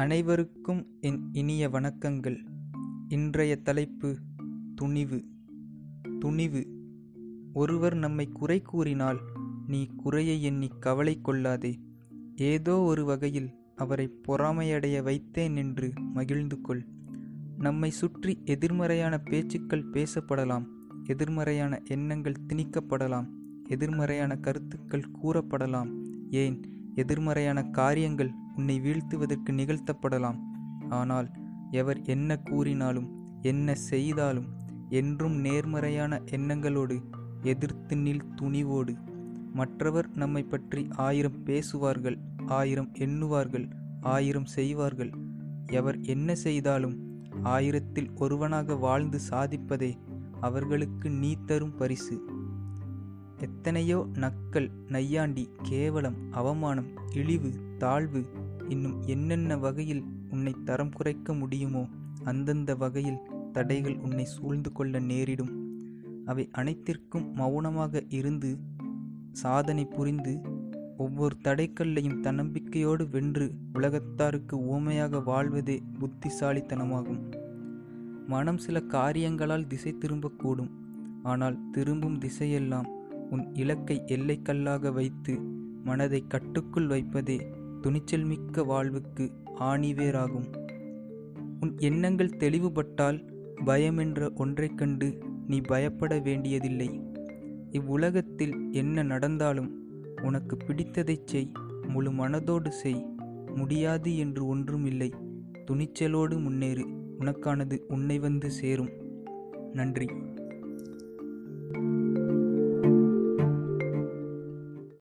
அனைவருக்கும் என் இனிய வணக்கங்கள். இன்றைய தலைப்பு துணிவு. துணிவு. ஒருவர் நம்மை குறை கூறினால் நீ குறையை எண்ணி கவலை கொள்ளாதே. ஏதோ ஒரு வகையில் அவரை பொறாமையடைய வைத்தேன் என்று மகிழ்ந்து கொள். நம்மை சுற்றி எதிர்மறையான பேச்சுக்கள் பேசப்படலாம். எதிர்மறையான எண்ணங்கள் திணிக்கப்படலாம். எதிர்மறையான கருத்துக்கள் கூறப்படலாம். ஏன்? எதிர்மறையான காரியங்கள் உன்னை வீழ்த்துவதற்கு நிகழ்த்தப்படலாம். ஆனால் எவர் என்ன கூறினாலும் என்ன செய்தாலும் என்றும் நேர்மறையான எண்ணங்களோடு எதிர்த்து நில் துணிவோடு. மற்றவர் நம்மை பற்றி ஆயிரம் பேசுவார்கள் ஆயிரம் எண்ணுவார்கள் ஆயிரம் செய்வார்கள். எவர் என்ன செய்தாலும் ஆயிரத்தில் ஒருவனாக வாழ்ந்து சாதிப்பதே அவர்களுக்கு நீ தரும் பரிசு. எத்தனையோ நக்கல் நையாண்டி கேவலம் அவமானம் இழிவு தாழ்வு இன்னும் என்னென்ன வகையில் உன்னை தரம் குறைக்க முடியுமோ அந்தந்த வகையில் தடைகள் உன்னை சூழ்ந்து கொள்ள நேரிடும். அவை அனைத்திற்கும் மௌனமாக இருந்து சாதனை புரிந்து ஒவ்வொரு தடைக்கல்லையும் தன்னம்பிக்கையோடு வென்று உலகத்தாருக்கு ஊமையாக வாழ்வதே புத்திசாலித்தனமாகும். மனம் சில காரியங்களால் திசை திரும்பக்கூடும். ஆனால் திரும்பும் திசையெல்லாம் உன் இலக்கை எல்லைக்கல்லாக வைத்து மனதை கட்டுக்குள் வைப்பதே துணிச்சல் மிக்க வாழ்வுக்கு ஆணிவேராகும். உன் எண்ணங்கள் தெளிவுபட்டால் பயமென்ற ஒன்றைக் கண்டு நீ பயப்பட வேண்டியதில்லை. இவ்வுலகத்தில் என்ன நடந்தாலும் உனக்கு பிடித்ததைச் செய் முழு மனதோடு செய். முடியாது என்று ஒன்றும் இல்லை. துணிச்சலோடு முன்னேறு. உனக்கானது உன்னை வந்து சேரும். நன்றி.